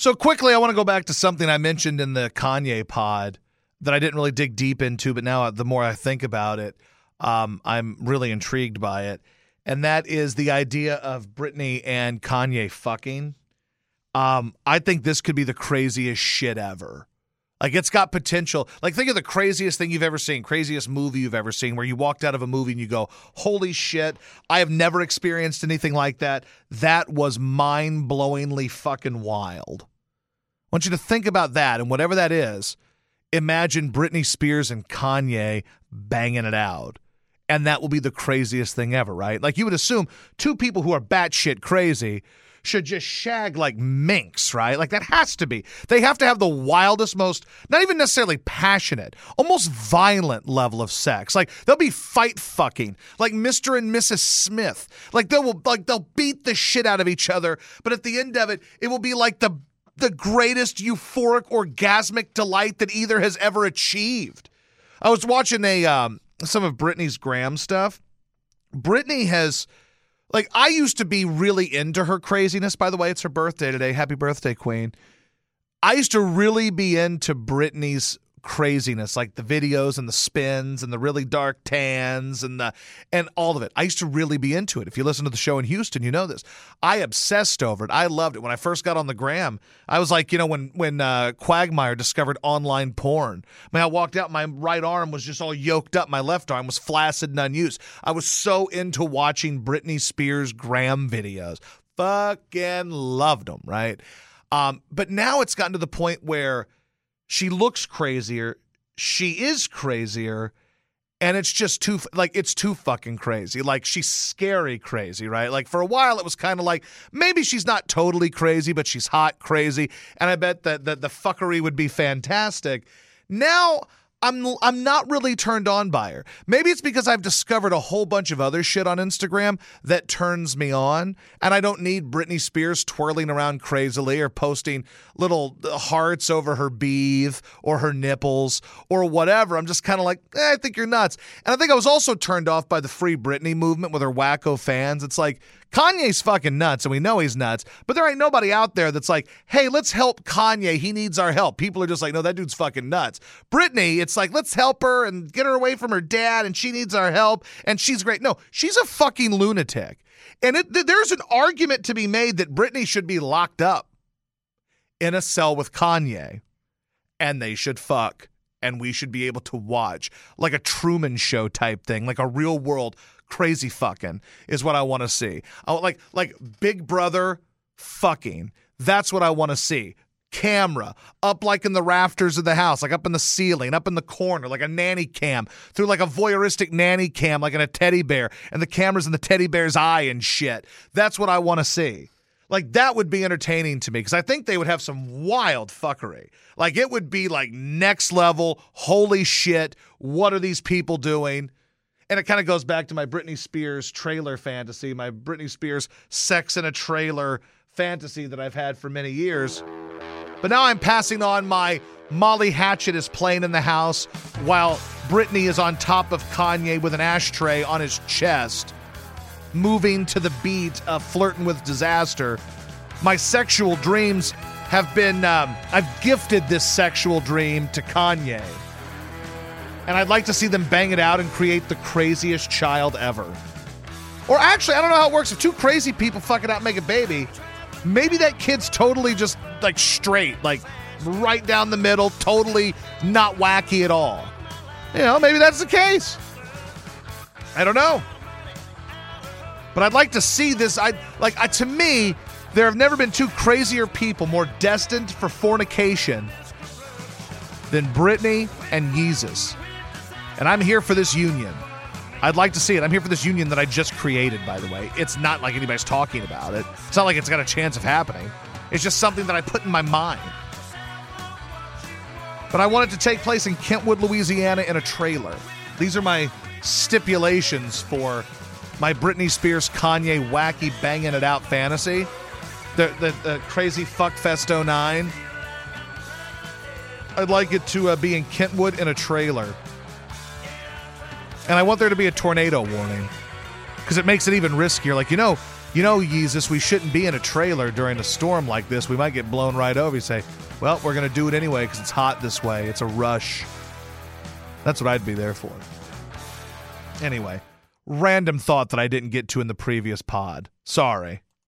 So quickly, I want to go back to something I mentioned in the Kanye pod that I didn't really dig deep into, but now the more I think about it, um, I'm really intrigued by it, and that is the idea of Britney and Kanye fucking. Um, I think this could be the craziest shit ever. Like it's got potential. Like think of the craziest thing you've ever seen, craziest movie you've ever seen, where you walked out of a movie and you go, "Holy shit! I have never experienced anything like that. That was mind-blowingly fucking wild." I want you to think about that and whatever that is. Imagine Britney Spears and Kanye banging it out. And that will be the craziest thing ever, right? Like you would assume two people who are batshit crazy should just shag like minks, right? Like that has to be. They have to have the wildest, most, not even necessarily passionate, almost violent level of sex. Like they'll be fight fucking, like Mr. and Mrs. Smith. Like they will, like they'll beat the shit out of each other. But at the end of it, it will be like the the greatest euphoric orgasmic delight that either has ever achieved. I was watching a um, some of Britney's gram stuff. Britney has like I used to be really into her craziness. By the way, it's her birthday today. Happy birthday, Queen. I used to really be into Britney's craziness, like the videos and the spins and the really dark tans and the and all of it. I used to really be into it. If you listen to the show in Houston, you know this. I obsessed over it. I loved it. When I first got on the gram, I was like, you know, when when uh, Quagmire discovered online porn. I mean, I walked out, my right arm was just all yoked up, my left arm was flaccid and unused. I was so into watching Britney Spears gram videos. Fucking loved them, right? Um, but now it's gotten to the point where she looks crazier. She is crazier. And it's just too, like, it's too fucking crazy. Like, she's scary crazy, right? Like, for a while, it was kind of like maybe she's not totally crazy, but she's hot crazy. And I bet that the, the fuckery would be fantastic. Now, I'm I'm not really turned on by her. Maybe it's because I've discovered a whole bunch of other shit on Instagram that turns me on, and I don't need Britney Spears twirling around crazily or posting little hearts over her beef or her nipples or whatever. I'm just kind of like, eh, I think you're nuts. And I think I was also turned off by the Free Britney movement with her wacko fans. It's like Kanye's fucking nuts, and we know he's nuts, but there ain't nobody out there that's like, hey, let's help Kanye. He needs our help. People are just like, no, that dude's fucking nuts. Britney, it's like, let's help her and get her away from her dad, and she needs our help, and she's great. No, she's a fucking lunatic. And it, there's an argument to be made that Britney should be locked up in a cell with Kanye, and they should fuck and we should be able to watch like a Truman Show type thing, like a real world crazy fucking is what I want to see. I, like like Big Brother fucking. That's what I want to see. Camera up like in the rafters of the house, like up in the ceiling, up in the corner, like a nanny cam, through like a voyeuristic nanny cam, like in a teddy bear, and the camera's in the teddy bear's eye and shit. That's what I want to see. Like that would be entertaining to me because I think they would have some wild fuckery. Like it would be like next level. Holy shit! What are these people doing? And it kind of goes back to my Britney Spears trailer fantasy, my Britney Spears sex in a trailer fantasy that I've had for many years. But now I'm passing on my Molly Hatchet is playing in the house while Britney is on top of Kanye with an ashtray on his chest, moving to the beat of Flirting with Disaster. My sexual dreams have been, um, I've gifted this sexual dream to Kanye and I'd like to see them bang it out and create the craziest child ever. Or actually, I don't know how it works. If two crazy people fuck it out make a baby, maybe that kid's totally just like straight, like right down the middle, totally not wacky at all. You know, maybe that's the case. I don't know. But I'd like to see this. I like I, to me, there have never been two crazier people more destined for fornication than Britney and Yeezus and I'm here for this union. I'd like to see it. I'm here for this union that I just created, by the way. It's not like anybody's talking about it. It's not like it's got a chance of happening. It's just something that I put in my mind. But I want it to take place in Kentwood, Louisiana in a trailer. These are my stipulations for my Britney Spears, Kanye, wacky, banging it out fantasy. The, the, the crazy fuck fest 09. I'd like it to uh, be in Kentwood in a trailer. And I want there to be a tornado warning because it makes it even riskier. Like, you know, you know, Yeezus, we shouldn't be in a trailer during a storm like this. We might get blown right over. You say, well, we're going to do it anyway because it's hot this way. It's a rush. That's what I'd be there for. Anyway, random thought that I didn't get to in the previous pod. Sorry.